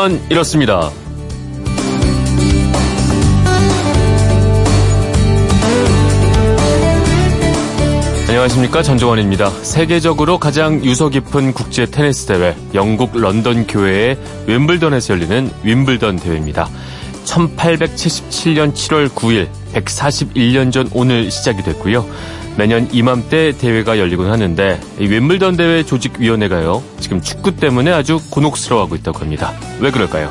그건 이렇습니다. 안녕하십니까 전종원입니다. 세계적으로 가장 유서 깊은 국제 테니스 대회 영국 런던 교회의 윈블던에서 열리는 윈블던 대회입니다. 1877년 7월 9일 141년 전 오늘 시작이 됐고요. 매년 이맘때 대회가 열리곤 하는데 이 윈블던 대회 조직위원회가요. 지금 축구 때문에 아주 곤혹스러워하고 있다고 합니다. 왜 그럴까요?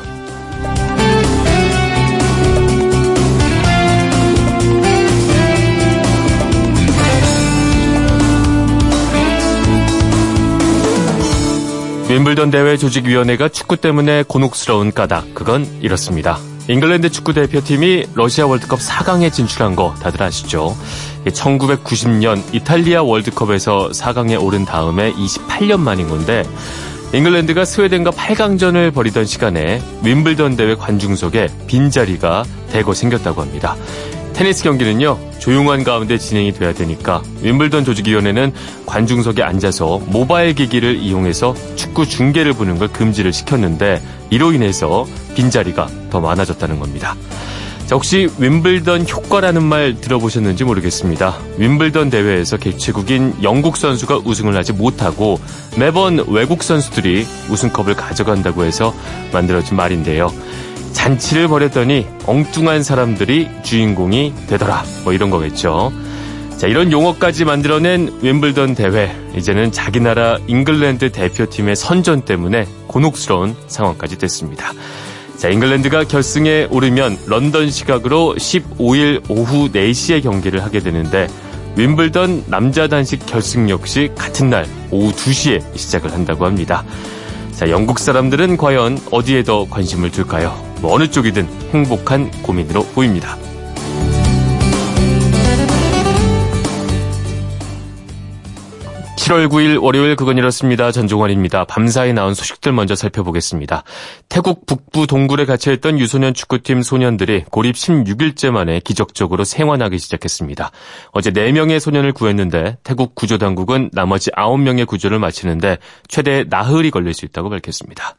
윈블던 대회 조직위원회가 축구 때문에 곤혹스러운 까닭 그건 이렇습니다. 잉글랜드 축구 대표팀이 러시아 월드컵 4강에 진출한 거 다들 아시죠? 1990년 이탈리아 월드컵에서 4강에 오른 다음에 28년 만인 건데 잉글랜드가 스웨덴과 8강전을 벌이던 시간에 윈블던 대회 관중석에 빈자리가 대거 생겼다고 합니다. 테니스 경기는요, 조용한 가운데 진행이 돼야 되니까 윈블던 조직위원회는 관중석에 앉아서 모바일 기기를 이용해서 축구 중계를 보는 걸 금지를 시켰는데 이로 인해서 빈자리가 더 많아졌다는 겁니다. 자, 혹시 윈블던 효과라는 말 들어보셨는지 모르겠습니다. 윈블던 대회에서 개최국인 영국 선수가 우승을 하지 못하고 매번 외국 선수들이 우승컵을 가져간다고 해서 만들어진 말인데요. 잔치를 벌였더니 엉뚱한 사람들이 주인공이 되더라. 뭐 이런 거겠죠. 자, 이런 용어까지 만들어낸 윈블던 대회. 이제는 자기 나라 잉글랜드 대표팀의 선전 때문에 곤혹스러운 상황까지 됐습니다. 자, 잉글랜드가 결승에 오르면 런던 시각으로 15일 오후 4시에 경기를 하게 되는데 윈블던 남자 단식 결승 역시 같은 날 오후 2시에 시작을 한다고 합니다. 자, 영국 사람들은 과연 어디에 더 관심을 둘까요? 뭐 어느 쪽이든 행복한 고민으로 보입니다. 7월 9일 월요일 그건 이렇습니다. 전종환입니다. 밤사이 나온 소식들 먼저 살펴보겠습니다. 태국 북부 동굴에 갇혀있던 유소년 축구팀 소년들이 고립 16일째 만에 기적적으로 생還하기 시작했습니다. 어제 4명의 소년을 구했는데 태국 구조당국은 나머지 9명의 구조를 마치는데 최대 나흘이 걸릴 수 있다고 밝혔습니다.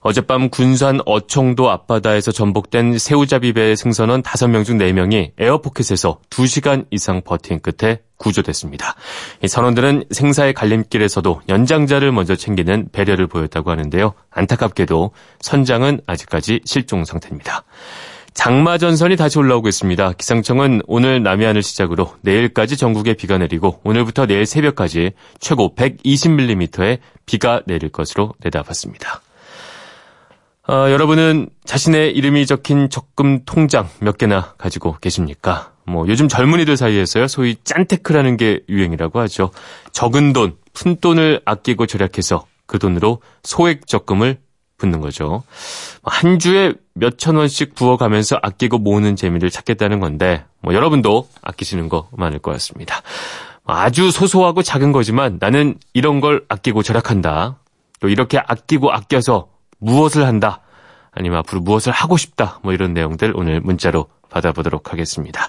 어젯밤 군산 어청도 앞바다에서 전복된 새우잡이 배 승선원 5명 중 4명이 에어포켓에서 2시간 이상 버틴 끝에 구조됐습니다. 이 선원들은 생사의 갈림길에서도 연장자를 먼저 챙기는 배려를 보였다고 하는데요. 안타깝게도 선장은 아직까지 실종 상태입니다. 장마 전선이 다시 올라오고 있습니다. 기상청은 오늘 남해안을 시작으로 내일까지 전국에 비가 내리고 오늘부터 내일 새벽까지 최고 120mm의 비가 내릴 것으로 내다봤습니다. 어, 여러분은 자신의 이름이 적힌 적금 통장 몇 개나 가지고 계십니까? 뭐 요즘 젊은이들 사이에서요 소위 짠테크라는 게 유행이라고 하죠. 적은 돈, 푼 돈을 아끼고 절약해서 그 돈으로 소액 적금을 붓는 거죠. 한 주에 몇 천 원씩 부어가면서 아끼고 모으는 재미를 찾겠다는 건데 뭐 여러분도 아끼시는 거 많을 것 같습니다. 아주 소소하고 작은 거지만 나는 이런 걸 아끼고 절약한다. 또 이렇게 아끼고 아껴서 무엇을 한다. 아니면 앞으로 무엇을 하고 싶다. 뭐 이런 내용들 오늘 문자로 받아보도록 하겠습니다.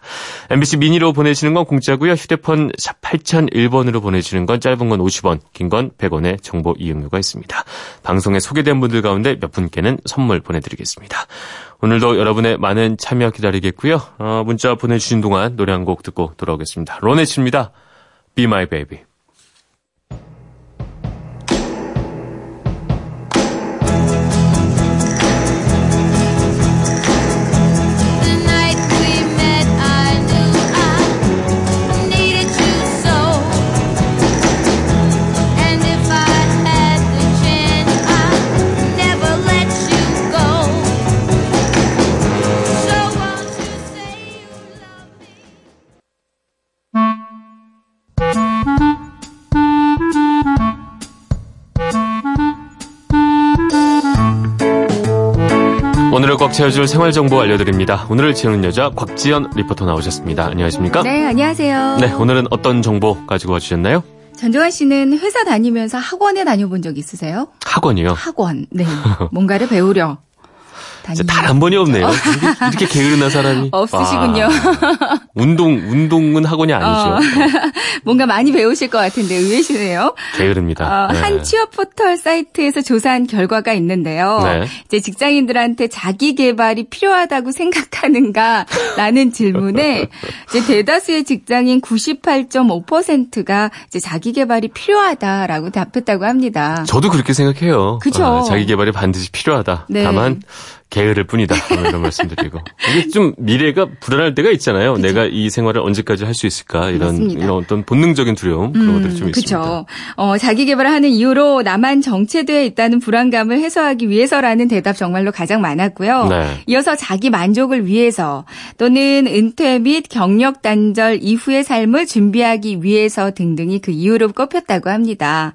MBC 미니로 보내시는 건 공짜고요. 휴대폰 샵 8001번으로 보내시는 건 짧은 건 50원, 긴 건 100원의 정보 이용료가 있습니다. 방송에 소개된 분들 가운데 몇 분께는 선물 보내드리겠습니다. 오늘도 여러분의 많은 참여 기다리겠고요. 어, 문자 보내주신 동안 노래 한 곡 듣고 돌아오겠습니다. 로네츠입니다. Be My Baby. 오늘을 꽉 채워줄 생활 정보 알려드립니다. 오늘을 채우는 여자 곽지연 리포터 나오셨습니다. 안녕하십니까? 네, 안녕하세요. 네, 오늘은 어떤 정보 가지고 와주셨나요? 전종환 씨는 회사 다니면서 학원에 다녀본 적 있으세요? 학원이요? 학원, 네. 뭔가를 배우려 단한 번이 없네요. 이렇게, 이렇게 게으르나 사람이. 없으시군요. 와, 운동, 운동은 학원이 아니죠. 어, 뭔가 많이 배우실 것 같은데 의외시네요. 게으릅니다. 어, 네. 한 취업 포털 사이트에서 조사한 결과가 있는데요. 네. 이제 직장인들한테 자기 개발이 필요하다고 생각하는가라는 질문에 이제 대다수의 직장인 98.5%가 이제 자기 개발이 필요하다라고 답했다고 합니다. 저도 그렇게 생각해요. 그쵸. 어, 자기 개발이 반드시 필요하다. 네. 다만 게으를 뿐이다. 뭐 이런 말씀드리고 이게 좀 미래가 불안할 때가 있잖아요. 내가 이 생활을 언제까지 할 수 있을까 이런 맞습니다. 이런 어떤 본능적인 두려움 그런 것들이 좀 있습니다. 그렇죠. 어, 자기 개발을 하는 이유로 나만 정체되어 있다는 불안감을 해소하기 위해서라는 대답 정말로 가장 많았고요. 네. 이어서 자기 만족을 위해서 또는 은퇴 및 경력 단절 이후의 삶을 준비하기 위해서 등등이 그 이유로 꼽혔다고 합니다.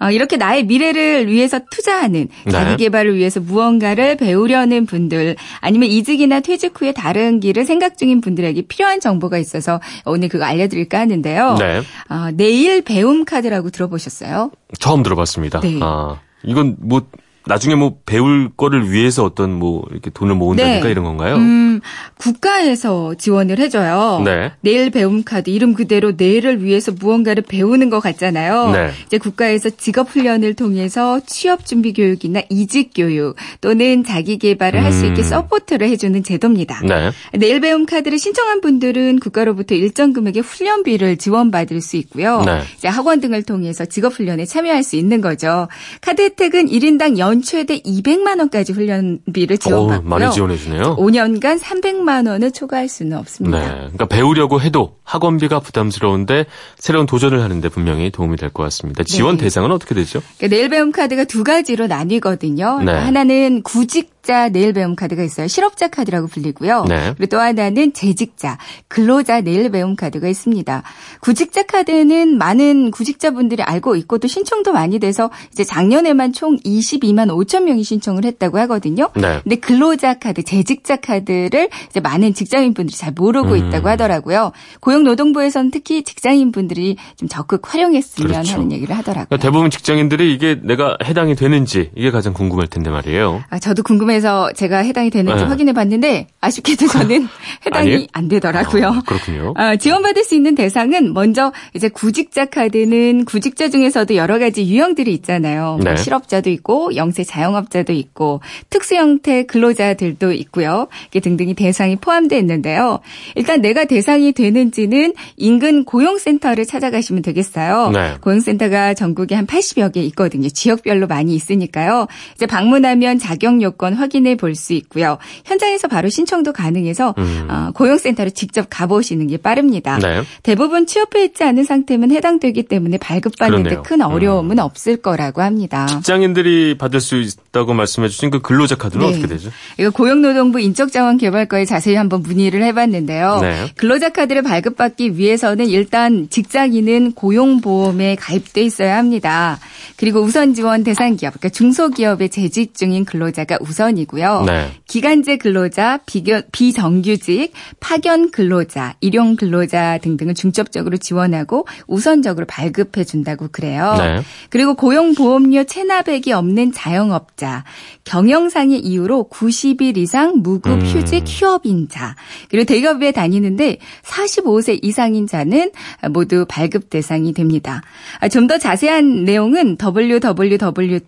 어, 이렇게 나의 미래를 위해서 투자하는 네. 자기 개발을 위해서 무언가를 배우려는 분들 아니면 이직이나 퇴직 후에 다른 길을 생각 중인 분들에게 필요한 정보가 있어서 오늘 그거 알려드릴까 하는데요. 네. 어, 내일 배움 카드라고 들어보셨어요? 처음 들어봤습니다. 네. 아, 이건 뭐 나중에 뭐 배울 거를 위해서 어떤 뭐 이렇게 돈을 모은다든가 네. 이런 건가요? 음, 국가에서 지원을 해줘요. 네. 내일 배움 카드 이름 그대로 내일을 위해서 무언가를 배우는 것 같잖아요. 네. 이제 국가에서 직업 훈련을 통해서 취업 준비 교육이나 이직 교육 또는 자기 개발을 할수 있게 음. support를 해주는 제도입니다. 네. 내일 배움 카드를 신청한 분들은 국가로부터 일정 금액의 훈련비를 지원받을 수 있고요. 네. 이제 학원 등을 통해서 직업 훈련에 참여할 수 있는 거죠. 카드 혜택은 1인당 연 최대 200만 원까지 훈련비를 오, 지원받고요. 많이 지원해 주네요. 5년간 300만 원을 초과할 수는 네. 없습니다. 그러니까 배우려고 해도 학원비가 부담스러운데 새로운 도전을 하는데 분명히 도움이 될 것 같습니다. 지원 네. 대상은 어떻게 되죠? 그러니까 내일 배움 카드가 두 가지로 나뉘거든요. 네. 하나는 구직 자 내일 배움 카드가 있어요. 실업자 카드라고 불리고요. 네. 그리고 또 하나는 재직자, 근로자 내일 배움 카드가 있습니다. 구직자 카드는 많은 구직자분들이 알고 있고 또 신청도 많이 돼서 이제 작년에만 총 22만 5천 명이 신청을 했다고 하거든요. 네. 근데 근로자 카드, 재직자 카드를 이제 많은 직장인분들이 잘 모르고 음. 있다고 하더라고요. 고용노동부에서는 특히 직장인분들이 좀 적극 활용했으면 그렇죠. 하는 얘기를 하더라고요. 그러니까 대부분 직장인들이 이게 내가 해당이 되는지 이게 가장 궁금할 텐데 말이에요. 아, 저도 궁금해 서 제가 해당이 되는지 네. 확인해 봤는데 아쉽게도 저는 해당이? 안 되더라고요. 아, 그렇군요. 아, 지원받을 수 있는 대상은 먼저 이제 구직자 카드는 구직자 중에서도 여러 가지 유형들이 있잖아요. 뭐 네. 실업자도 있고 영세 자영업자도 있고 특수 형태 근로자들도 있고요. 이게 등등이 대상이 포함되어 있는데요. 일단 내가 대상이 되는지는 인근 고용센터를 찾아가시면 되겠어요. 네. 고용센터가 전국에 한 80여 개 있거든요. 지역별로 많이 있으니까요. 이제 방문하면 자격 요건 확인해 볼 수 있고요. 현장에서 바로 신청도 가능해서 음. 어, 고용센터로 직접 가보시는 게 빠릅니다. 네. 대부분 취업해 있지 않은 상태면 해당되기 때문에 발급받는 데 그러네요. 큰 어려움은 없을 거라고 합니다. 직장인들이 받을 수 있다고 말씀해 주신 그 근로자 카드는 네. 어떻게 되죠? 이거 고용노동부 인적자원개발과에 자세히 한번 문의를 해봤는데요. 네. 근로자 카드를 발급받기 위해서는 일단 직장인은 고용보험에 가입돼 있어야 합니다. 그리고 우선 지원 대상 기업, 그러니까 중소기업에 재직 중인 근로자가 우선 이고요. 네. 기간제 근로자, 비겨, 비정규직, 파견 근로자, 일용 근로자 등등을 중점적으로 지원하고 우선적으로 발급해 준다고 그래요. 네. 그리고 고용보험료 체납액이 없는 자영업자, 경영상의 이유로 90일 이상 무급 음. 휴직 휴업인 자, 그리고 대기업에 다니는데 45세 이상인 자는 모두 발급 대상이 됩니다. 아, 좀더 자세한 내용은 www.hrd.go.kr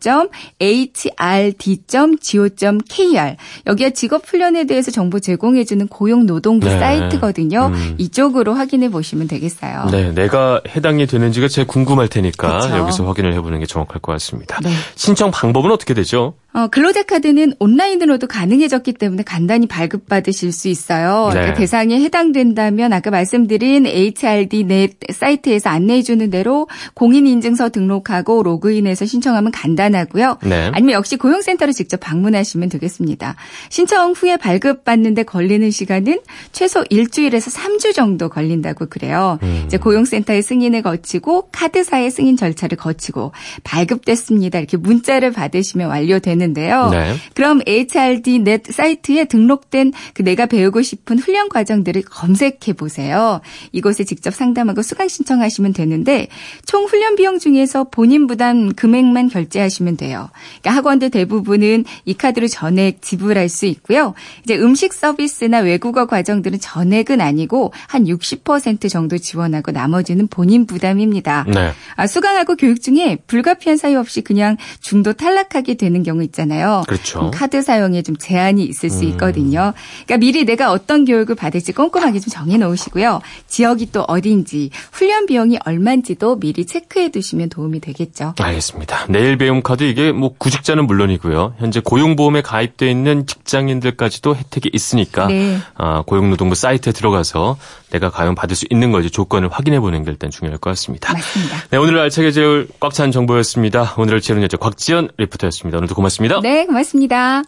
여기가 직업 훈련에 대해서 정보 제공해주는 고용노동부 네. 사이트거든요. 음. 이쪽으로 확인해 보시면 되겠어요. 네, 내가 해당이 되는지가 제일 궁금할 테니까 그쵸. 여기서 확인을 해보는 게 정확할 것 같습니다. 네. 신청 방법은 어떻게 되죠? 어, 근로자 카드는 온라인으로도 가능해졌기 때문에 간단히 발급받으실 수 있어요. 네. 그러니까 대상에 해당된다면 아까 말씀드린 HRD 넷 사이트에서 안내해주는 대로 공인인증서 등록하고 로그인해서 신청하면 간단하고요. 네. 아니면 역시 고용센터로 직접 방문하시면 되겠습니다. 신청 후에 발급받는데 걸리는 시간은 최소 일주일에서 3주 정도 걸린다고 그래요. 음. 이제 고용센터의 승인을 거치고 카드사의 승인 절차를 거치고 발급됐습니다. 이렇게 문자를 받으시면 완료되는데요. 있는데요. 네. 그럼 HRD 넷 사이트에 등록된 그 내가 배우고 싶은 훈련 과정들을 검색해 보세요. 이곳에 직접 상담하고 수강 신청하시면 되는데 총 훈련 비용 중에서 본인 부담 금액만 결제하시면 돼요. 그러니까 학원들 대부분은 이 카드로 전액 지불할 수 있고요. 이제 음식 서비스나 외국어 과정들은 전액은 아니고 한 60% 정도 지원하고 나머지는 본인 부담입니다. 네. 아, 수강하고 교육 중에 불가피한 사유 없이 그냥 중도 탈락하게 되는 경우 있 잖아요. 그렇죠. 카드 사용에 좀 제한이 있을 수 음. 있거든요. 그러니까 미리 내가 어떤 교육을 받을지 꼼꼼하게 좀 정해 놓으시고요. 지역이 또 어딘지, 훈련 비용이 얼마인지도 미리 체크해 두시면 도움이 되겠죠. 알겠습니다. 내일 배움 카드 이게 뭐 구직자는 물론이고요. 현재 고용보험에 가입돼 있는 직장인들까지도 혜택이 있으니까 네. 아, 고용노동부 사이트에 들어가서 내가 과연 받을 수 있는 거지 조건을 확인해 보는 게 일단 중요할 것 같습니다. 맞습니다. 네, 오늘 알차게 재울 꽉 찬 정보였습니다. 오늘을 채우는 여자 곽지연 리포터였습니다. 오늘도 고맙습니다. 네, 고맙습니다.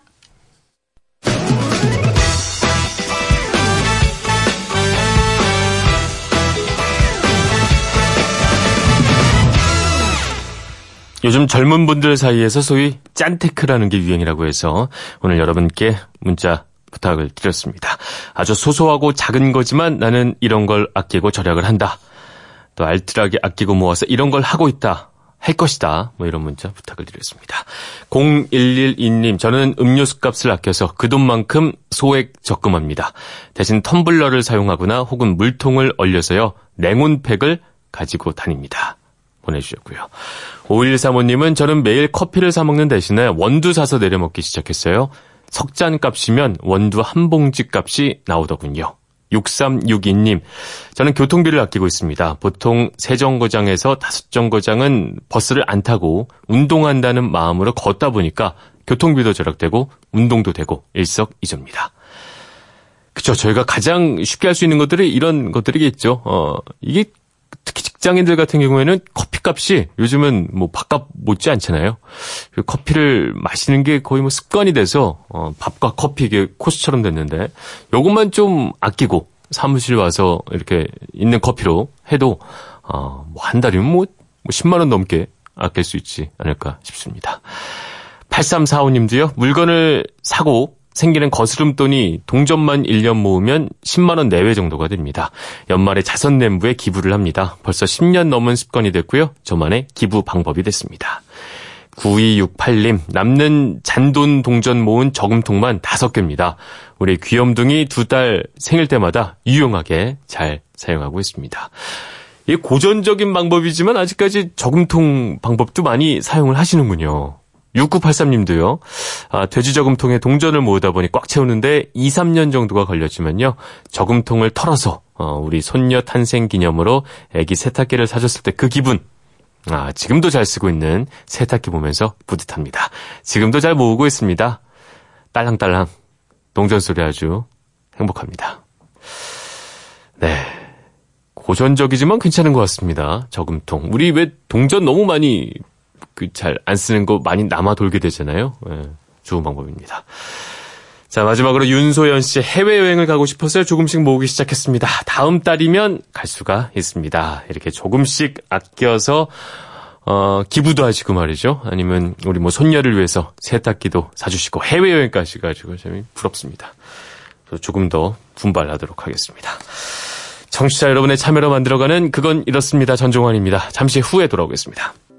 요즘 젊은 분들 사이에서 소위 짠테크라는 게 유행이라고 해서 오늘 여러분께 문자 부탁을 드렸습니다. 아주 소소하고 작은 거지만 나는 이런 걸 아끼고 절약을 한다. 또 알뜰하게 아끼고 모아서 이런 걸 하고 있다. 할 것이다. 뭐 이런 문자 부탁을 드렸습니다. 0112님, 저는 음료수 값을 아껴서 그 돈만큼 소액 적금합니다. 대신 텀블러를 사용하거나 혹은 물통을 얼려서요. 냉온팩을 가지고 다닙니다. 보내주셨고요. 5135님은 저는 매일 커피를 사먹는 대신에 원두 사서 내려먹기 시작했어요. 석잔 값이면 원두 한 봉지 값이 나오더군요. 6362님, 저는 교통비를 아끼고 있습니다. 보통 세 정거장에서 다섯 정거장은 버스를 안 타고 운동한다는 마음으로 걷다 보니까 교통비도 절약되고 운동도 되고 일석이조입니다. 그쵸. 저희가 가장 쉽게 할 수 있는 것들이 이런 것들이겠죠. 어, 이게 특히 직장인들 같은 경우에는 커피값이 요즘은 뭐 밥값 못지 않잖아요. 그 커피를 마시는 게 거의 뭐 습관이 돼서 어, 밥과 커피 이게 코스처럼 됐는데 요것만 좀 아끼고 사무실 와서 이렇게 있는 커피로 해도 어, 뭐한 달이면 뭐 10만 뭐원 넘게 아낄 수 있지 않을까 싶습니다. 8345님도요. 물건을 사고 생기는 거스름돈이 동전만 1년 모으면 10만원 내외 정도가 됩니다. 연말에 자선냄부에 기부를 합니다. 벌써 10년 넘은 습관이 됐고요. 저만의 기부 방법이 됐습니다. 9268님, 남는 잔돈 동전 모은 저금통만 5개입니다. 우리 귀염둥이 두달 생일 때마다 유용하게 잘 사용하고 있습니다. 이 고전적인 방법이지만 아직까지 저금통 방법도 많이 사용을 하시는군요. 6983님도요. 아, 돼지 저금통에 동전을 모으다 보니 꽉 채우는데 2, 3년 정도가 걸렸지만요. 저금통을 털어서 어, 우리 손녀 탄생 기념으로 애기 세탁기를 사줬을 때 그 기분 아, 지금도 잘 쓰고 있는 세탁기 보면서 뿌듯합니다. 지금도 잘 모으고 있습니다. 딸랑딸랑 동전 소리 아주 행복합니다. 네. 고전적이지만 괜찮은 것 같습니다. 저금통. 우리 왜 동전 너무 많이 그 잘 안 쓰는 거 많이 남아 돌게 되잖아요. 예, 좋은 방법입니다. 자, 마지막으로 윤소연 씨 해외여행을 가고 싶어서 조금씩 모으기 시작했습니다. 다음 달이면 갈 수가 있습니다. 이렇게 조금씩 아껴서 어, 기부도 하시고 말이죠. 아니면 우리 뭐 손녀를 위해서 세탁기도 사주시고 해외여행까지 가지고 참 부럽습니다. 조금 더 분발하도록 하겠습니다. 청취자 여러분의 참여로 만들어가는 그건 이렇습니다. 전종환입니다. 잠시 후에 돌아오겠습니다.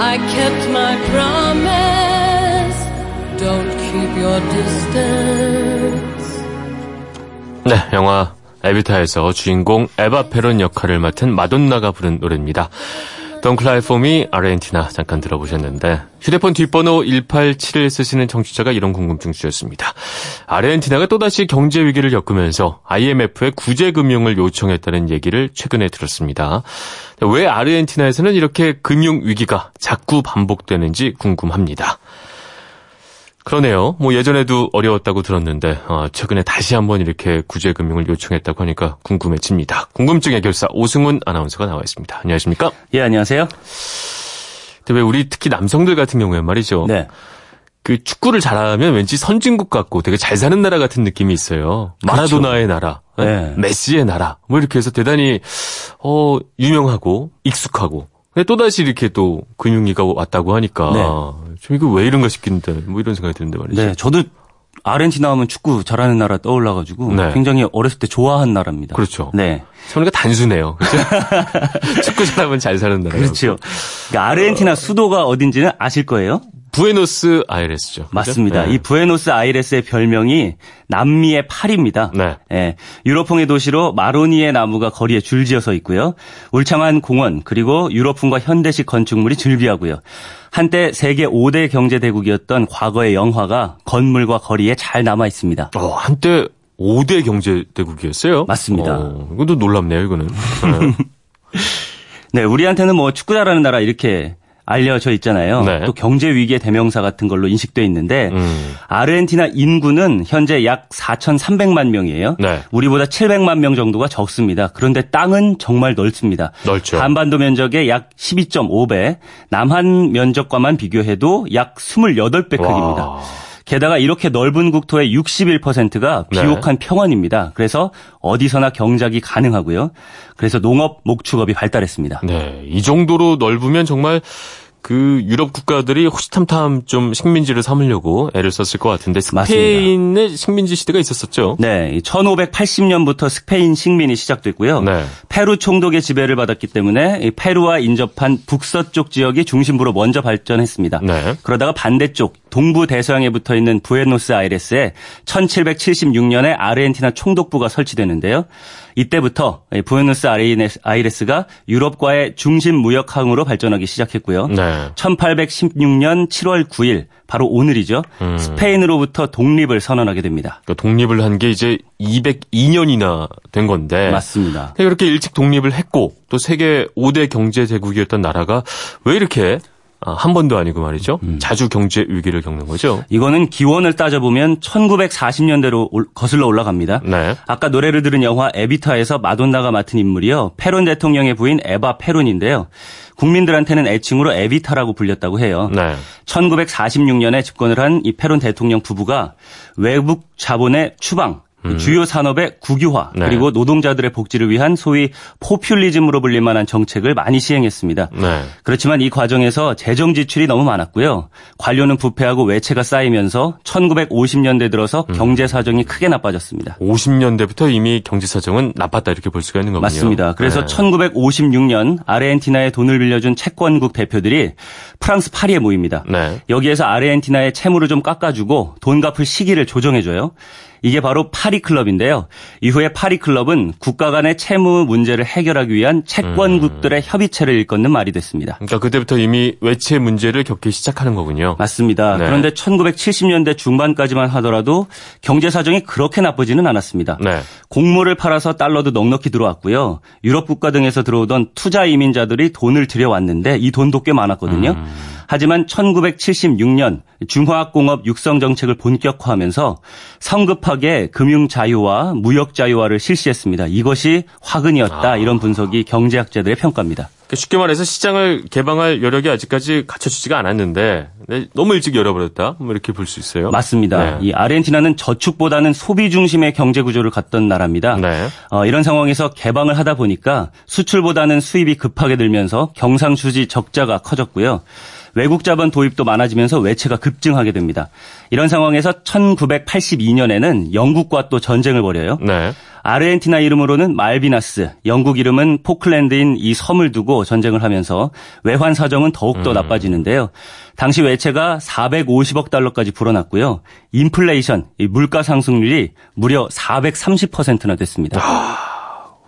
I kept my promise. Don't keep your distance. 네, 영화 에비타에서 주인공 에바 페론 역할을 맡은 마돈나가 부른 노래입니다. Me, 아르헨티나 잠깐 들어보셨는데 휴대폰 뒷번호 1871 쓰시는 청취자가 이런 궁금증 주셨습니다. 아르헨티나가 또다시 경제 위기를 겪으면서 IMF에 구제 금융을 요청했다는 얘기를 최근에 들었습니다. 왜 아르헨티나에서는 이렇게 금융 위기가 자꾸 반복되는지 궁금합니다. 그러네요. 뭐 예전에도 어려웠다고 들었는데 어, 최근에 다시 한번 이렇게 구제 금융을 요청했다고 하니까 궁금해집니다. 궁금증 해결사 오승훈 아나운서가 나와 있습니다. 안녕하십니까? 예, 안녕하세요. 근데 왜 우리 특히 남성들 같은 경우에 말이죠. 네. 그 축구를 잘하면 왠지 선진국 같고 되게 잘 사는 나라 같은 느낌이 있어요. 마라도나의 나라, 네. 메시의 나라, 뭐 이렇게 해서 대단히 어 유명하고 익숙하고. 근데 또다시 이렇게 또 근육위가 왔다고 하니까 네. 좀 이거 왜 이런가 싶긴데 뭐 이런 생각이 드는데 말이죠. 네, 저도 아르헨티나 하면 축구 잘하는 나라 떠올라가지고 네. 굉장히 어렸을 때 좋아한 나라입니다. 그렇죠. 네. 그러니까 단순해요. 그렇죠? 축구 잘하면 잘 사는 나라. 그렇죠. 그러니까 아르헨티나 수도가 어딘지는 아실 거예요? 부에노스 아이레스죠. 그죠? 맞습니다. 네. 이 부에노스 아이레스의 별명이 남미의 파리입니다. 네. 예, 유럽풍의 도시로 마로니의 나무가 거리에 줄지어서 있고요. 울창한 공원 그리고 유럽풍과 현대식 건축물이 즐비하고요. 한때 세계 5대 경제 대국이었던 과거의 영화가 건물과 거리에 잘 남아 있습니다. 어, 한때 5대 경제 대국이었어요. 맞습니다. 어, 이것도 놀랍네요, 이거는. 네. 네, 우리한테는 뭐 축구 잘하는 나라 이렇게 알려져 있잖아요. 네. 또 경제 위기의 대명사 같은 걸로 인식돼 있는데 음. 아르헨티나 인구는 현재 약 4,300만 명이에요. 네. 우리보다 700만 명 정도가 적습니다. 그런데 땅은 정말 넓습니다. 넓죠. 한반도 면적의 약 12.5배, 남한 면적과만 비교해도 약 28배 크기입니다. 와. 게다가 이렇게 넓은 국토의 61%가 네. 비옥한 평원입니다. 그래서 어디서나 경작이 가능하고요. 그래서 농업, 목축업이 발달했습니다. 네, 이 정도로 넓으면 정말 그 유럽 국가들이 호시탐탐 좀 식민지를 삼으려고 애를 썼을 것 같은데 스페인의 식민지 시대가 있었었죠. 네, 1580년부터 스페인 식민이 시작됐고요. 네. 페루 총독의 지배를 받았기 때문에 이 페루와 인접한 북서쪽 지역이 중심부로 먼저 발전했습니다. 네. 그러다가 반대쪽 동부 대서양에 붙어 있는 부에노스 아이레스에 1776년에 아르헨티나 총독부가 설치되는데요. 이때부터 이 부에노스 아이레스가 유럽과의 중심 무역 항으로 발전하기 시작했고요. 네. 1816년 7월 9일 바로 오늘이죠. 음. 스페인으로부터 독립을 선언하게 됩니다. 그러니까 독립을 한 게 이제 202년이나 된 건데. 맞습니다. 그렇게 일찍 독립을 했고 또 세계 5대 경제 대국이었던 나라가 왜 이렇게 아, 한 번도 아니고 말이죠. 음. 자주 경제 위기를 겪는 거죠. 이거는 기원을 따져보면 1940년대로 거슬러 올라갑니다. 네. 아까 노래를 들은 영화 에비타에서 마돈나가 맡은 인물이요. 페론 대통령의 부인 에바 페론인데요. 국민들한테는 애칭으로 에비타라고 불렸다고 해요. 네. 1946년에 집권을 한 이 페론 대통령 부부가 외국 자본의 추방, 주요 산업의 국유화 네. 그리고 노동자들의 복지를 위한 소위 포퓰리즘으로 불릴 만한 정책을 많이 시행했습니다. 네. 그렇지만 이 과정에서 재정 지출이 너무 많았고요. 관료는 부패하고 외채가 쌓이면서 1950년대 들어서 음. 경제 사정이 크게 나빠졌습니다. 50년대부터 이미 경제 사정은 나빴다 이렇게 볼 수가 있는 거군요. 맞습니다. 그래서 네. 1956년 아르헨티나에 돈을 빌려준 채권국 대표들이 프랑스 파리에 모입니다. 네. 여기에서 아르헨티나의 채무를 좀 깎아주고 돈 갚을 시기를 조정해줘요. 이게 바로 파리 클럽인데요. 이후에 파리 클럽은 국가 간의 채무 문제를 해결하기 위한 채권국들의 협의체를 일컫는 말이 됐습니다. 그러니까 그때부터 이미 외채 문제를 겪기 시작하는 거군요. 맞습니다. 네. 그런데 1970년대 중반까지만 하더라도 경제 사정이 그렇게 나쁘지는 않았습니다. 네. 곡물을 팔아서 달러도 넉넉히 들어왔고요. 유럽 국가 등에서 들어오던 투자 이민자들이 돈을 들여왔는데 이 돈도 꽤 많았거든요. 음. 하지만 1976년 중화학공업 육성 정책을 본격화하면서 성급하게 금융 자유화, 무역 자유화를 실시했습니다. 이것이 화근이었다. 아. 이런 분석이 경제학자들의 평가입니다. 그러니까 쉽게 말해서 시장을 개방할 여력이 아직까지 갖춰지지가 않았는데 네, 너무 일찍 열어버렸다. 뭐 이렇게 볼 수 있어요. 맞습니다. 네. 이 아르헨티나는 저축보다는 소비 중심의 경제 구조를 갖던 나라입니다. 네. 어, 이런 상황에서 개방을 하다 보니까 수출보다는 수입이 급하게 늘면서 경상수지 적자가 커졌고요. 외국 자본 도입도 많아지면서 외채가 급증하게 됩니다. 이런 상황에서 1982년에는 영국과 또 전쟁을 벌여요. 네. 아르헨티나 이름으로는 말비나스, 영국 이름은 포클랜드인 이 섬을 두고 전쟁을 하면서 외환 사정은 더욱더 나빠지는데요. 당시 외채가 450억 달러까지 불어났고요. 인플레이션, 이 물가 상승률이 무려 430%나 됐습니다.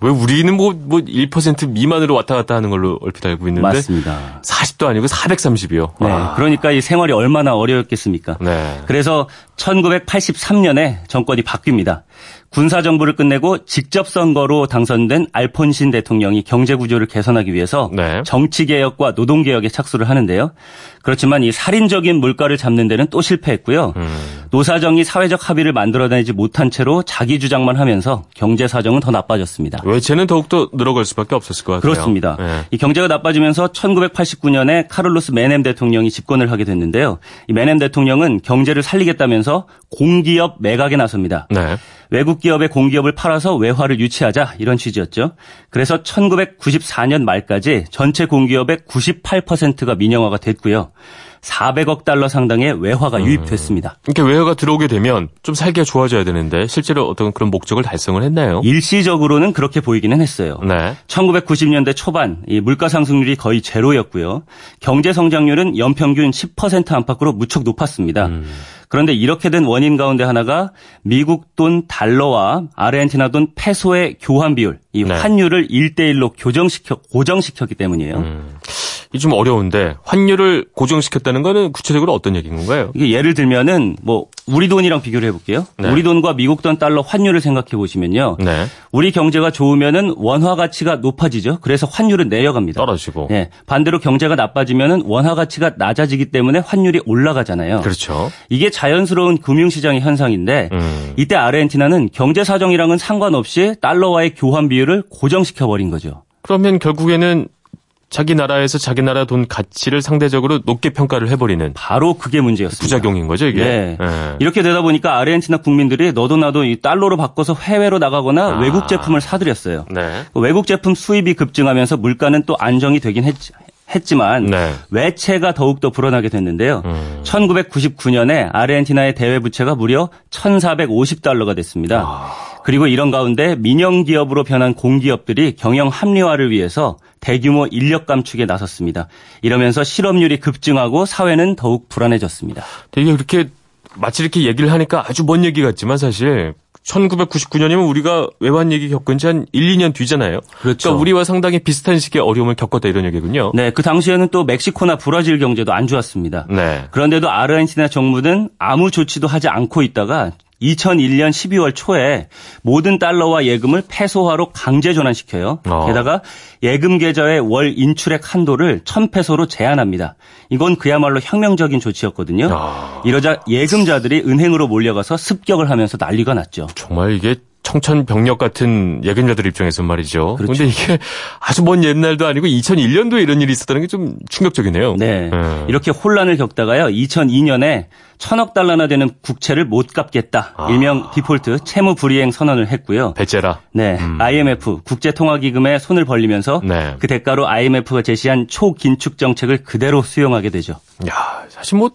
왜 우리는 뭐, 뭐 1% 미만으로 왔다 갔다 하는 걸로 얼핏 알고 있는데. 맞습니다. 40도 아니고 430이요. 네. 그러니까 이 생활이 얼마나 어려웠겠습니까? 네. 그래서 1983년에 정권이 바뀝니다. 군사정부를 끝내고 직접 선거로 당선된 알폰신 대통령이 경제구조를 개선하기 위해서 네. 정치개혁과 노동개혁에 착수를 하는데요. 그렇지만 이 살인적인 물가를 잡는 데는 또 실패했고요. 음. 노사정이 사회적 합의를 만들어내지 못한 채로 자기 주장만 하면서 경제 사정은 더 나빠졌습니다. 외채는 더욱더 늘어갈 수밖에 없었을 것 같아요. 그렇습니다. 네. 이 경제가 나빠지면서 1989년에 카를로스 메넴 대통령이 집권을 하게 됐는데요. 이 메넴 대통령은 경제를 살리겠다면서 공기업 매각에 나섭니다. 네. 외국 기업의 공기업을 팔아서 외화를 유치하자 이런 취지였죠. 그래서 1994년 말까지 전체 공기업의 98%가 민영화가 됐고요. 400억 달러 상당의 외화가 음. 유입됐습니다. 이렇게 외화가 들어오게 되면 좀 살기가 좋아져야 되는데 실제로 어떤 그런 목적을 달성을 했나요? 일시적으로는 그렇게 보이기는 했어요. 네. 1990년대 초반 이 물가 상승률이 거의 제로였고요. 경제 성장률은 연평균 10% 안팎으로 무척 높았습니다. 음. 그런데 이렇게 된 원인 가운데 하나가 미국 돈 달러와 아르헨티나 돈 페소의 교환 비율, 이 네. 환율을 1대1로 교정시켜 고정시켰기 때문이에요. 음. 이좀 어려운데 환율을 고정시켰다는 거는 구체적으로 어떤 얘기인 건가요? 이게 예를 들면은 뭐 우리 돈이랑 비교를 해볼게요. 네. 우리 돈과 미국 돈 달러 환율을 생각해 보시면요. 네. 우리 경제가 좋으면은 원화 가치가 높아지죠. 그래서 환율은 내려갑니다. 떨어지고. 예, 반대로 경제가 나빠지면은 원화 가치가 낮아지기 때문에 환율이 올라가잖아요. 그렇죠. 이게 자연스러운 금융시장의 현상인데 음. 이때 아르헨티나는 경제 사정이랑은 상관없이 달러와의 교환 비율을 고정시켜 버린 거죠. 그러면 결국에는 자기 나라에서 자기 나라 돈 가치를 상대적으로 높게 평가를 해버리는 바로 그게 문제였습니다. 부작용인 거죠 이게. 네. 예. 이렇게 되다 보니까 아르헨티나 국민들이 너도 나도 이 달러로 바꿔서 해외로 나가거나 아. 외국 제품을 사들였어요. 네. 외국 제품 수입이 급증하면서 물가는 또 안정이 되긴 했, 지만 네. 외채가 더욱더 불어나게 됐는데요. 음. 1999년에 아르헨티나의 대외 부채가 무려 1,450달러가 됐습니다. 아. 그리고 이런 가운데 민영 기업으로 변한 공기업들이 경영 합리화를 위해서 대규모 인력 감축에 나섰습니다. 이러면서 실업률이 급증하고 사회는 더욱 불안해졌습니다. 되게 그렇게 마치 이렇게 얘기를 하니까 아주 먼 얘기 같지만 사실 1999년이면 우리가 외환 얘기 겪은 지 한 1, 2년 뒤잖아요. 그렇죠. 러니까 우리와 상당히 비슷한 시기의 어려움을 겪었다 이런 얘기군요. 네, 그 당시에는 또 멕시코나 브라질 경제도 안 좋았습니다. 네. 그런데도 아르헨티나 정부는 아무 조치도 하지 않고 있다가 2001년 12월 초에 모든 달러와 예금을 페소화로 강제 전환시켜요. 어. 게다가 예금 계좌의 월 인출액 한도를 1000페소로 제한합니다. 이건 그야말로 혁명적인 조치였거든요. 아. 이러자 예금자들이 은행으로 몰려가서 습격을 하면서 난리가 났죠. 정말 이게 청천벽력 같은 예금자들 입장에서 말이죠. 그렇죠. 그런데 이게 아주 먼 옛날도 아니고 2001년도에 이런 일이 있었다는 게 좀 충격적이네요. 네. 음. 이렇게 혼란을 겪다가요. 2002년에 천억 달러나 되는 국채를 못 갚겠다. 아. 일명 디폴트 채무 불이행 선언을 했고요. 배째라. 네, IMF 국제통화기금에 손을 벌리면서 음. 네. 그 대가로 IMF가 제시한 초긴축 정책을 그대로 수용하게 되죠. 야, 사실 뭐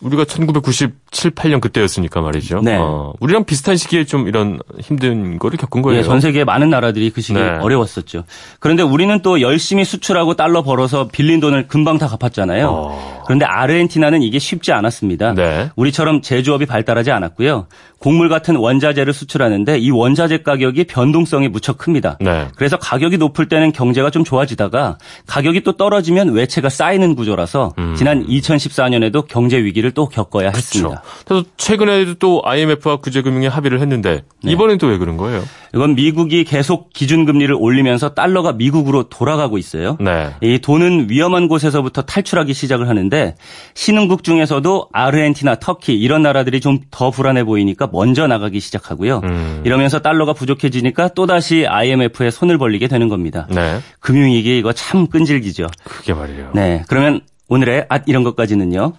우리가 1997, 8년 그때였으니까 말이죠. 네. 어, 우리랑 비슷한 시기에 좀 이런 힘든 거를 겪은 거예요. 예, 전 세계 많은 나라들이 그 시기에 네. 어려웠었죠. 그런데 우리는 또 열심히 수출하고 달러 벌어서 빌린 돈을 금방 다 갚았잖아요. 어. 그런데 아르헨티나는 이게 쉽지 않았습니다. 네. 우리처럼 제조업이 발달하지 않았고요. 곡물 같은 원자재를 수출하는데 이 원자재 가격이 변동성이 무척 큽니다. 네. 그래서 가격이 높을 때는 경제가 좀 좋아지다가 가격이 또 떨어지면 외채가 쌓이는 구조라서 지난 2014년에도 경제 위기를 또 겪어야 그렇죠. 했습니다. 그래서 최근에도 또 IMF와 국제금융에 합의를 했는데 네. 이번엔 또 왜 그런 거예요? 이건 미국이 계속 기준금리를 올리면서 달러가 미국으로 돌아가고 있어요. 네. 이 돈은 위험한 곳에서부터 탈출하기 시작을 하는데 신흥국 중에서도 아르헨티나, 터키 이런 나라들이 좀 더 불안해 보이니까 먼저 나가기 시작하고요. 음. 이러면서 달러가 부족해지니까 또다시 IMF에 손을 벌리게 되는 겁니다. 네. 금융위기 이거 참 끈질기죠. 그게 말이에요. 네. 그러면 오늘의 앗 이런 것까지는요.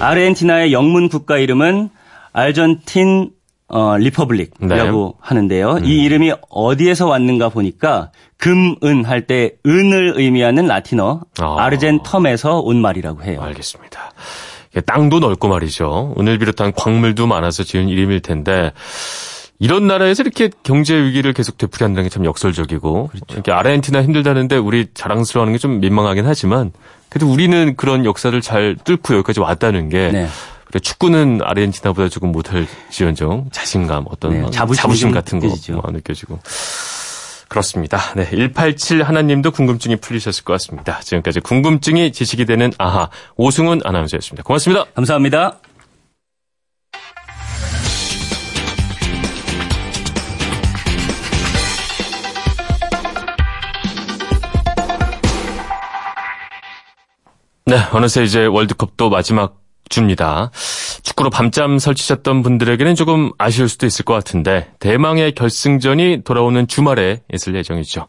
아르헨티나의 영문 국가 이름은 Argentine 어, Republic이라고 네. 하는데요. 이 이름이 어디에서 왔는가 보니까 금, 은 할 때 은을 의미하는 라틴어 아. argentum에서 온 말이라고 해요. 알겠습니다. 이게 땅도 넓고 말이죠. 은을 비롯한 광물도 많아서 지은 이름일 텐데 이런 나라에서 이렇게 경제 위기를 계속 되풀이한다는 게 참 역설적이고 그렇죠. 이렇게 아르헨티나 힘들다는데 우리 자랑스러워하는 게 좀 민망하긴 하지만 그래도 우리는 그런 역사를 잘 뚫고 여기까지 왔다는 게 네. 그래, 축구는 아르헨티나보다 조금 못할 지언정 자신감 어떤 네, 자부심 좀 같은 거 느껴지죠. 뭐 느껴지고 그렇습니다. 네, 187 하나님도 궁금증이 풀리셨을 것 같습니다. 지금까지 궁금증이 지식이 되는 아하 오승훈 아나운서였습니다. 고맙습니다. 감사합니다. 네, 어느새 이제 월드컵도 마지막 주입니다. 축구로 밤잠 설치셨던 분들에게는 조금 아쉬울 수도 있을 것 같은데 대망의 결승전이 돌아오는 주말에 있을 예정이죠.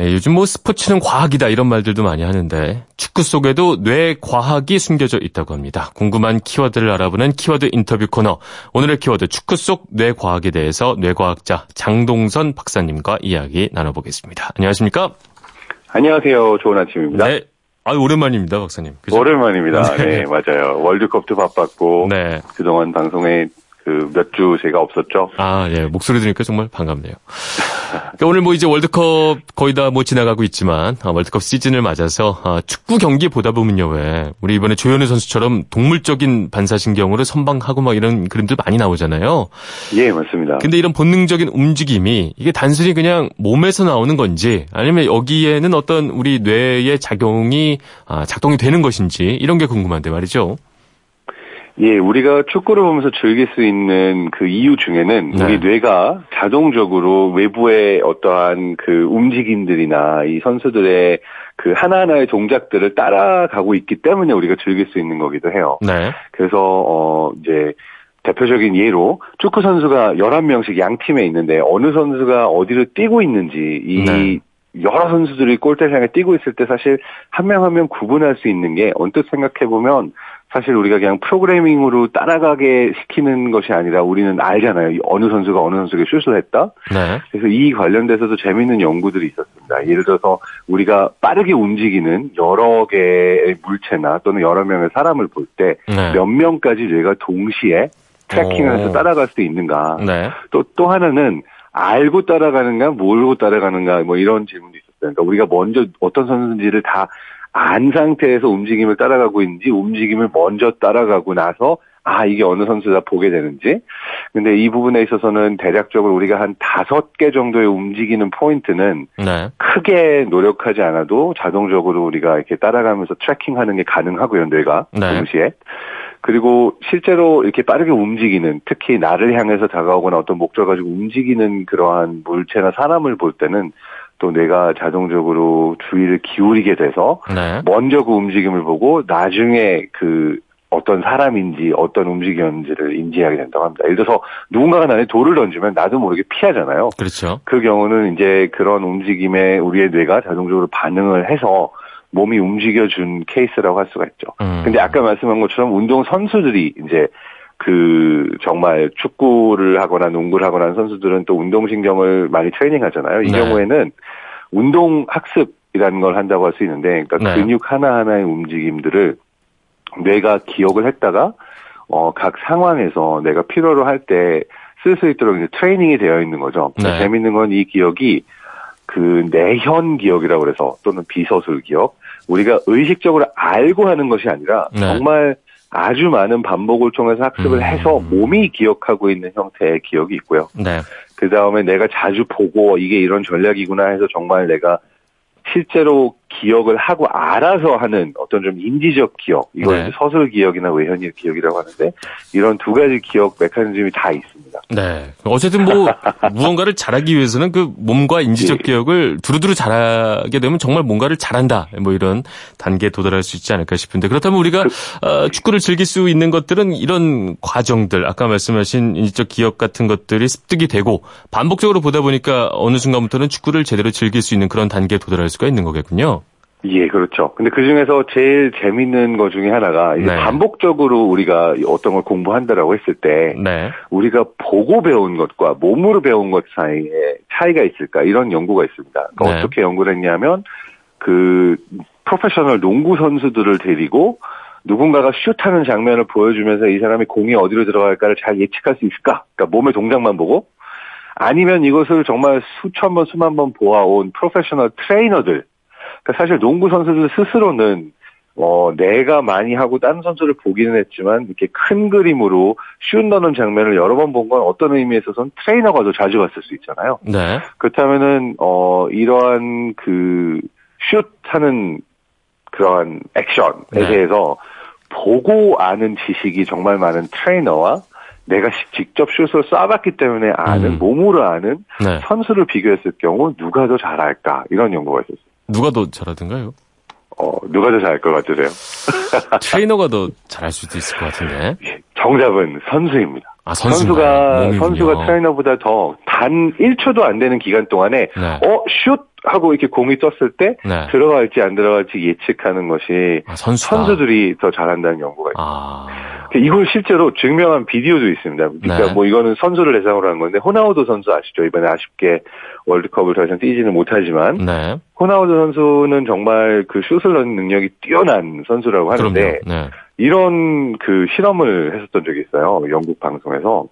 예, 요즘 뭐 스포츠는 과학이다 이런 말들도 많이 하는데 축구 속에도 뇌 과학이 숨겨져 있다고 합니다. 궁금한 키워드를 알아보는 키워드 인터뷰 코너. 오늘의 키워드 축구 속 뇌 과학에 대해서 뇌과학자 장동선 박사님과 이야기 나눠보겠습니다. 안녕하십니까? 안녕하세요. 좋은 아침입니다. 네. 아 오랜만입니다, 박사님. 그죠? 오랜만입니다. 네. 네. 맞아요. 월드컵도 바빴고 네. 그동안 방송에 그 몇 주 제가 없었죠. 아, 예. 목소리 들으니까 정말 반갑네요. 그러니까 오늘 뭐 이제 월드컵 거의 다 뭐 지나가고 있지만 아, 월드컵 시즌을 맞아서 아, 축구 경기 보다 보면요 왜 우리 이번에 조현우 선수처럼 동물적인 반사신경으로 선방하고 막 이런 그림들 많이 나오잖아요. 예, 맞습니다. 근데 이런 본능적인 움직임이 이게 단순히 그냥 몸에서 나오는 건지 아니면 여기에는 어떤 우리 뇌의 작용이 아, 작동이 되는 것인지 이런 게 궁금한데 말이죠. 예, 우리가 축구를 보면서 즐길 수 있는 그 이유 중에는 네. 우리 뇌가 자동적으로 외부의 어떠한 그 움직임들이나 이 선수들의 그 하나하나의 동작들을 따라가고 있기 때문에 우리가 즐길 수 있는 거기도 해요. 네. 그래서 어 이제 대표적인 예로 축구 선수가 11명씩 양 팀에 있는데 어느 선수가 어디를 뛰고 있는지 이 네. 여러 선수들이 골대를 향해 뛰고 있을 때 사실 한 명 한명 구분할 수 있는 게 언뜻 생각해 보면 사실 우리가 그냥 프로그래밍으로 따라가게 시키는 것이 아니라 우리는 알잖아요. 이 어느 선수가 어느 선수에게 슛을 했다. 네. 그래서 이 관련돼서도 재미있는 연구들이 있었습니다. 예를 들어서 우리가 빠르게 움직이는 여러 개의 물체나 또는 여러 명의 사람을 볼때 네. 몇 명까지 뇌가 동시에 오. 따라갈 수 있는가. 네. 또, 또 하나는 알고 따라가는가, 모르고 따라가는가, 뭐 이런 질문도 있었어요. 그러니까 우리가 먼저 어떤 선수인지를 다 안 상태에서 움직임을 따라가고 있는지, 움직임을 먼저 따라가고 나서, 아, 이게 어느 선수다 보게 되는지. 근데 이 부분에 있어서는 대략적으로 우리가 한 다섯 개 정도의 움직이는 포인트는 네. 크게 노력하지 않아도 자동적으로 우리가 이렇게 따라가면서 트래킹하는 게 가능하고요, 뇌가 네. 동시에. 그리고 실제로 이렇게 빠르게 움직이는 특히 나를 향해서 다가오거나 어떤 목적을 가지고 움직이는 그러한 물체나 사람을 볼 때는 또 뇌가 자동적으로 주의를 기울이게 돼서 네. 먼저 그 움직임을 보고 나중에 그 어떤 사람인지 어떤 움직임인지를 인지하게 된다고 합니다. 예를 들어서 누군가가 나한테 돌을 던지면 나도 모르게 피하잖아요. 그렇죠. 그 경우는 이제 그런 움직임에 우리의 뇌가 자동적으로 반응을 해서 몸이 움직여준 케이스라고 할 수가 있죠. 음. 근데 아까 말씀한 것처럼 운동 선수들이 이제 그 정말 축구를 하거나 농구를 하거나 선수들은 또 운동신경을 많이 트레이닝 하잖아요. 이 네. 경우에는 운동 학습이라는 걸 한다고 할 수 있는데 그러니까 네. 근육 하나 하나의 움직임들을 뇌가 기억을 했다가 어, 각 상황에서 내가 필요로 할 때 쓸 수 있도록 이제 트레이닝이 되어 있는 거죠. 네. 재밌는 건 이 기억이 그 내현 기억이라고 그래서 또는 비서술 기억 우리가 의식적으로 알고 하는 것이 아니라 네. 정말 아주 많은 반복을 통해서 학습을 음. 해서 몸이 기억하고 있는 형태의 기억이 있고요. 네. 그 다음에 내가 자주 보고 이게 이런 전략이구나 해서 정말 내가 실제로 기억을 하고 알아서 하는 어떤 좀 인지적 기억, 이걸 네. 서술 기억이나 외현일 기억이라고 하는데 이런 두 가지 기억 메커니즘이 다 있습니다. 네. 어쨌든 뭐 무언가를 잘하기 위해서는 그 몸과 인지적 예. 기억을 두루두루 잘하게 되면 정말 뭔가를 잘한다. 뭐 이런 단계에 도달할 수 있지 않을까 싶은데 그렇다면 우리가 어, 축구를 즐길 수 있는 것들은 이런 과정들 아까 말씀하신 인지적 기억 같은 것들이 습득이 되고 반복적으로 보다 보니까 어느 순간부터는 축구를 제대로 즐길 수 있는 그런 단계에 도달할 수가 있는 거겠군요. 예, 그렇죠. 근데 그 중에서 제일 재밌는 것 중에 하나가 이제 네. 반복적으로 우리가 어떤 걸 공부한다라고 했을 때 네. 우리가 보고 배운 것과 몸으로 배운 것 사이에 차이가 있을까 이런 연구가 있습니다. 그러니까 네. 어떻게 연구를 했냐면 그 프로페셔널 농구 선수들을 데리고 누군가가 슛하는 장면을 보여주면서 이 사람이 공이 어디로 들어갈까를 잘 예측할 수 있을까? 그러니까 몸의 동작만 보고 아니면 이것을 정말 수천 번 수만 번 보아온 프로페셔널 트레이너들 그러니까 사실 농구 선수들 스스로는 어, 내가 많이 하고 다른 선수를 보기는 했지만 이렇게 큰 그림으로 슛 넣는 장면을 여러 번 본 건 어떤 의미에 있어서는 트레이너가 더 자주 봤을 수 있잖아요. 네. 그렇다면은 어 이러한 그 슛 하는 그러한 액션에 네. 대해서 보고 아는 지식이 정말 많은 트레이너와 내가 시- 직접 슛을 쏴봤기 때문에 아는 음. 몸으로 아는 네. 선수를 비교했을 경우 누가 더 잘할까 이런 연구가 있었어요. 누가 더 잘하던가요? 어 누가 더 잘할 것 같으세요? 트레이너가 더 잘할 수도 있을 것 같은데. 정답은 선수입니다. 아, 선수가. 선수가 몸이군요. 선수가 트레이너보다 더 단 1초도 안 되는 기간 동안에 네. 어 슛 하고 이렇게 공이 떴을 때 네. 들어갈지 안 들어갈지 예측하는 것이 아. 선수들이 더 잘한다는 연구가 있어요. 아. 이걸 실제로 증명한 비디오도 있습니다. 그러니까 네. 뭐 이거는 선수를 대상으로 한 건데 호나우도 선수 아시죠? 이번에 아쉽게 월드컵을 더 이상 뛰지는 못하지만 네. 호나우도 선수는 정말 그 슛을 넣는 능력이 뛰어난 선수라고 하는데. 네. 이런 그 실험을 했었던 적이 있어요. 영국 방송에서.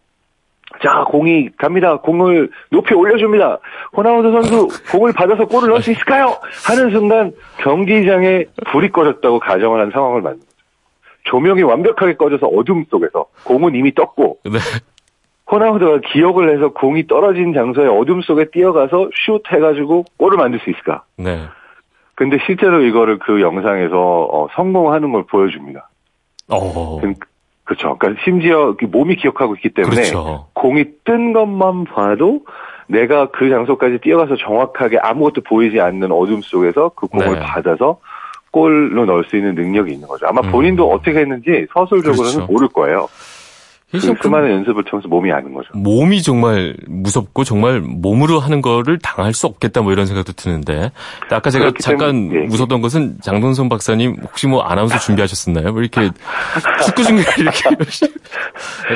자, 공이 갑니다. 공을 높이 올려줍니다. 호나우드 선수 공을 받아서 골을 넣을 수 있을까요? 하는 순간 경기장에 불이 꺼졌다고 가정을 한 상황을 만든 거죠. 조명이 완벽하게 꺼져서 어둠 속에서 공은 이미 떴고 네. 호나우드가 기억을 해서 공이 떨어진 장소에 어둠 속에 뛰어가서 슛 해가지고 골을 만들 수 있을까? 네. 근데 실제로 이거를 그 영상에서 어, 성공하는 걸 보여줍니다. 어. 그, 그렇죠. 그러니까 심지어 그 몸이 기억하고 있기 때문에 그렇죠. 공이 뜬 것만 봐도 내가 그 장소까지 뛰어가서 정확하게 아무것도 보이지 않는 어둠 속에서 그 공을 네. 받아서 골로 넣을 수 있는 능력이 있는 거죠. 아마 음. 본인도 어떻게 했는지 서술적으로는 그렇죠. 모를 거예요. 그 수많은 연습을 통해서 몸이 아는 거죠. 몸이 정말 무섭고 정말 몸으로 하는 거를 당할 수 없겠다 뭐 이런 생각도 드는데 아까 제가 잠깐 때문에, 예. 웃었던 것은 장동성 박사님 혹시 뭐 아나운서 준비하셨었나요? 뭐 이렇게 축구 중계 이렇게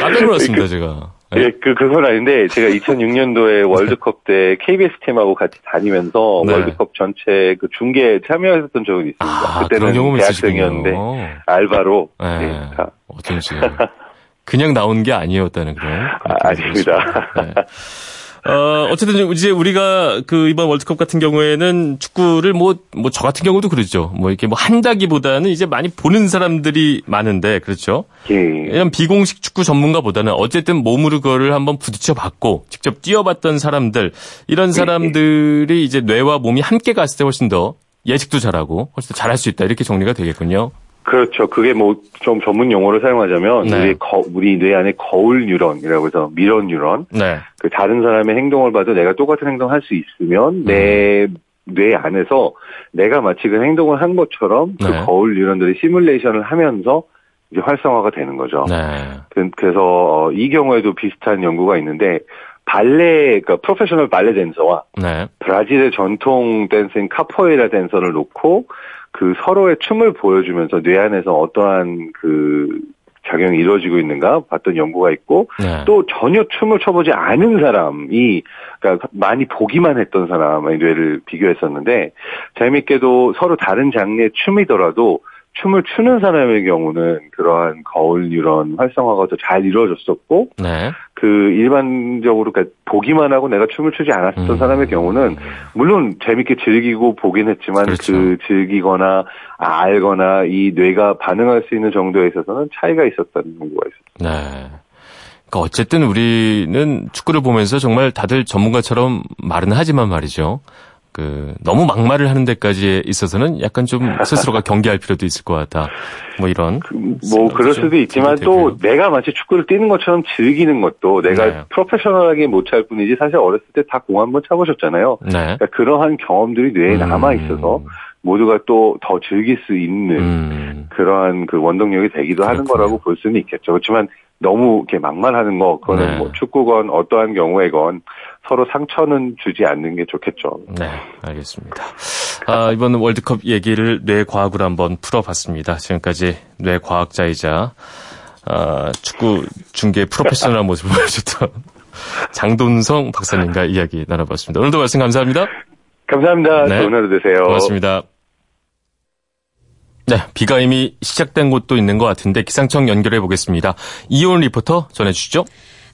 깜짝 놀랐습니다 제가. 네. 예, 그, 그건 아닌데, 제가 2006년도에 월드컵 때 KBS 팀하고 같이 다니면서 네. 월드컵 전체 그 중계 참여했었던 적이 있습니다. 아, 그런 그때는 대학생이었는데. 알바로. 네. 예, 자, 어쩐지 그냥 나온 게 아니었다는 그런. 아, 아닙니다. 네. 어, 어쨌든 이제 우리가 그 이번 월드컵 같은 경우에는 축구를 뭐, 뭐 저 같은 경우도 그러죠. 뭐 이렇게 뭐 한다기보다는 이제 많이 보는 사람들이 많은데, 그렇죠. 예. 이런 비공식 축구 전문가보다는 어쨌든 몸으로 그거를 한번 부딪혀 봤고, 직접 뛰어봤던 사람들, 이런 사람들이 이제 뇌와 몸이 함께 갔을 때 훨씬 더 예측도 잘하고, 훨씬 더 잘할 수 있다. 이렇게 정리가 되겠군요. 그렇죠. 그게 뭐 좀 전문 용어로 사용하자면 네. 우리 거, 우리 뇌 안에 거울 뉴런이라고 해서 mirror neuron. 네. 그 다른 사람의 행동을 봐도 내가 똑같은 행동 할 수 있으면 내 음. 뇌 안에서 내가 마치 그 행동을 한 것처럼 그 네. 거울 뉴런들이 시뮬레이션을 하면서 이제 활성화가 되는 거죠. 네. 그- 그래서 어, 이 경우에도 비슷한 연구가 있는데 발레, 그러니까 프로페셔널 발레 댄서와 네. 브라질의 전통 댄스인 카포에이라 댄서를 놓고 그 서로의 춤을 보여주면서 뇌 안에서 어떠한 그 작용이 이루어지고 있는가 봤던 연구가 있고 네. 또 전혀 춤을 춰보지 않은 사람이 그러니까 많이 보기만 했던 사람의 뇌를 비교했었는데 재밌게도 서로 다른 장르의 춤이더라도 춤을 추는 사람의 경우는 그러한 거울 뉴런 활성화가 더 잘 이루어졌었고 네. 그 일반적으로 그러니까 보기만 하고 내가 춤을 추지 않았던 음. 사람의 경우는 물론 재밌게 즐기고 보긴 했지만 그렇죠. 그 즐기거나 알거나 이 뇌가 반응할 수 있는 정도에 있어서는 차이가 있었다는 연구가 있어요. 네. 그러니까 어쨌든 우리는 축구를 보면서 정말 다들 전문가처럼 말은 하지만 말이죠. 그 너무 막말을 하는 데까지 있어서는 약간 좀 스스로가 경계할 필요도 있을 것 같다. 뭐 이런. 뭐 그럴 수도 있지만 또 되고요. 내가 마치 축구를 뛰는 것처럼 즐기는 것도 내가 네. 프로페셔널하게 못 찰 뿐이지 사실 어렸을 때 다 공 한번 차보셨잖아요. 네. 그러니까 그러한 경험들이 뇌에 음. 남아 있어서 모두가 또 더 즐길 수 있는 음. 그러한 그 원동력이 되기도 하는 그렇군요. 거라고 볼 수는 있겠죠. 그렇지만 너무 이렇게 막말하는 거, 그거는 네. 뭐 축구건 어떠한 경우에건 서로 상처는 주지 않는 게 좋겠죠. 네, 알겠습니다. 아, 이번 월드컵 얘기를 뇌과학으로 한번 풀어봤습니다. 지금까지 뇌과학자이자 아, 축구 중계 프로페셔널한 모습을 보여줬던 장돈성 박사님과 이야기 나눠봤습니다. 오늘도 말씀 감사합니다. 감사합니다. 네. 좋은 하루 되세요. 고맙습니다. 네, 비가 이미 시작된 곳도 있는 것 같은데 기상청 연결해 보겠습니다. 이온 리포터 전해주시죠.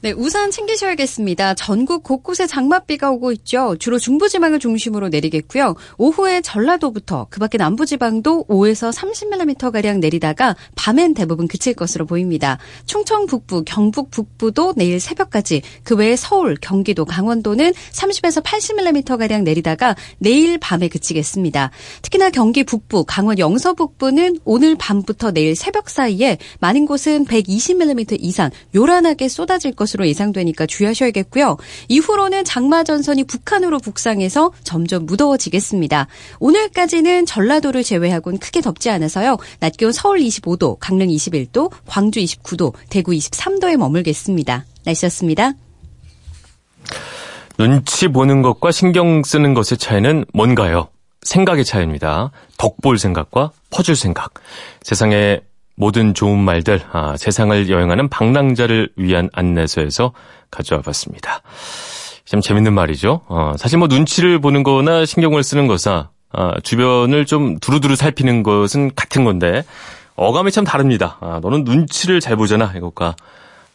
네, 우산 챙기셔야겠습니다. 전국 곳곳에 장맛비가 오고 있죠. 주로 중부지방을 중심으로 내리겠고요. 오후에 전라도부터 그 밖에 남부지방도 5에서 30mm 가량 내리다가 밤엔 대부분 그칠 것으로 보입니다. 충청 북부, 경북 북부도 내일 새벽까지 그 외에 서울, 경기도, 강원도는 30에서 80mm 가량 내리다가 내일 밤에 그치겠습니다. 특히나 경기 북부, 강원 영서 북부는 오늘 밤부터 내일 새벽 사이에 많은 곳은 120mm 이상 요란하게 쏟아질 것으로 예상되니까 주의하셔야겠고요. 이후로는 장마 전선이 북한으로 북상해서 점점 무더워지겠습니다. 오늘까지는 전라도를 제외하고는 크게 덥지 않아서요. 낮 기온 서울 25도, 강릉 21도, 광주 29도, 대구 23도에 머물겠습니다. 날씨였습니다. 눈치 보는 것과 신경 쓰는 것의 차이는 뭔가요? 생각의 차이입니다. 덕볼 생각과 퍼줄 생각. 세상의 모든 좋은 말들, 아, 세상을 여행하는 방랑자를 위한 안내서에서 가져와 봤습니다. 참 재밌는 말이죠. 어, 사실 뭐 눈치를 보는 거나 신경을 쓰는 거사, 아, 주변을 좀 두루두루 살피는 것은 같은 건데, 어감이 참 다릅니다. 아, 너는 눈치를 잘 보잖아, 이것과.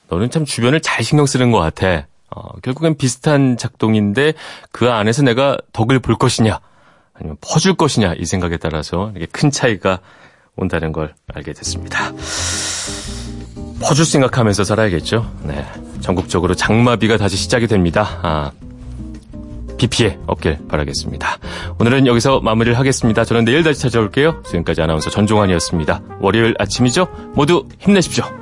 너는 참 주변을 잘 신경 쓰는 것 같아. 어, 결국엔 비슷한 작동인데 그 안에서 내가 덕을 볼 것이냐, 아니면 퍼줄 것이냐, 이 생각에 따라서 이게 큰 차이가 온다는 걸 알게 됐습니다. 퍼줄 생각하면서 살아야겠죠. 네. 전국적으로 장마비가 다시 시작이 됩니다. 아, 비 피해 없길 바라겠습니다. 오늘은 여기서 마무리를 하겠습니다. 저는 내일 다시 찾아올게요. 지금까지 아나운서 전종환이었습니다. 월요일 아침이죠? 모두 힘내십시오.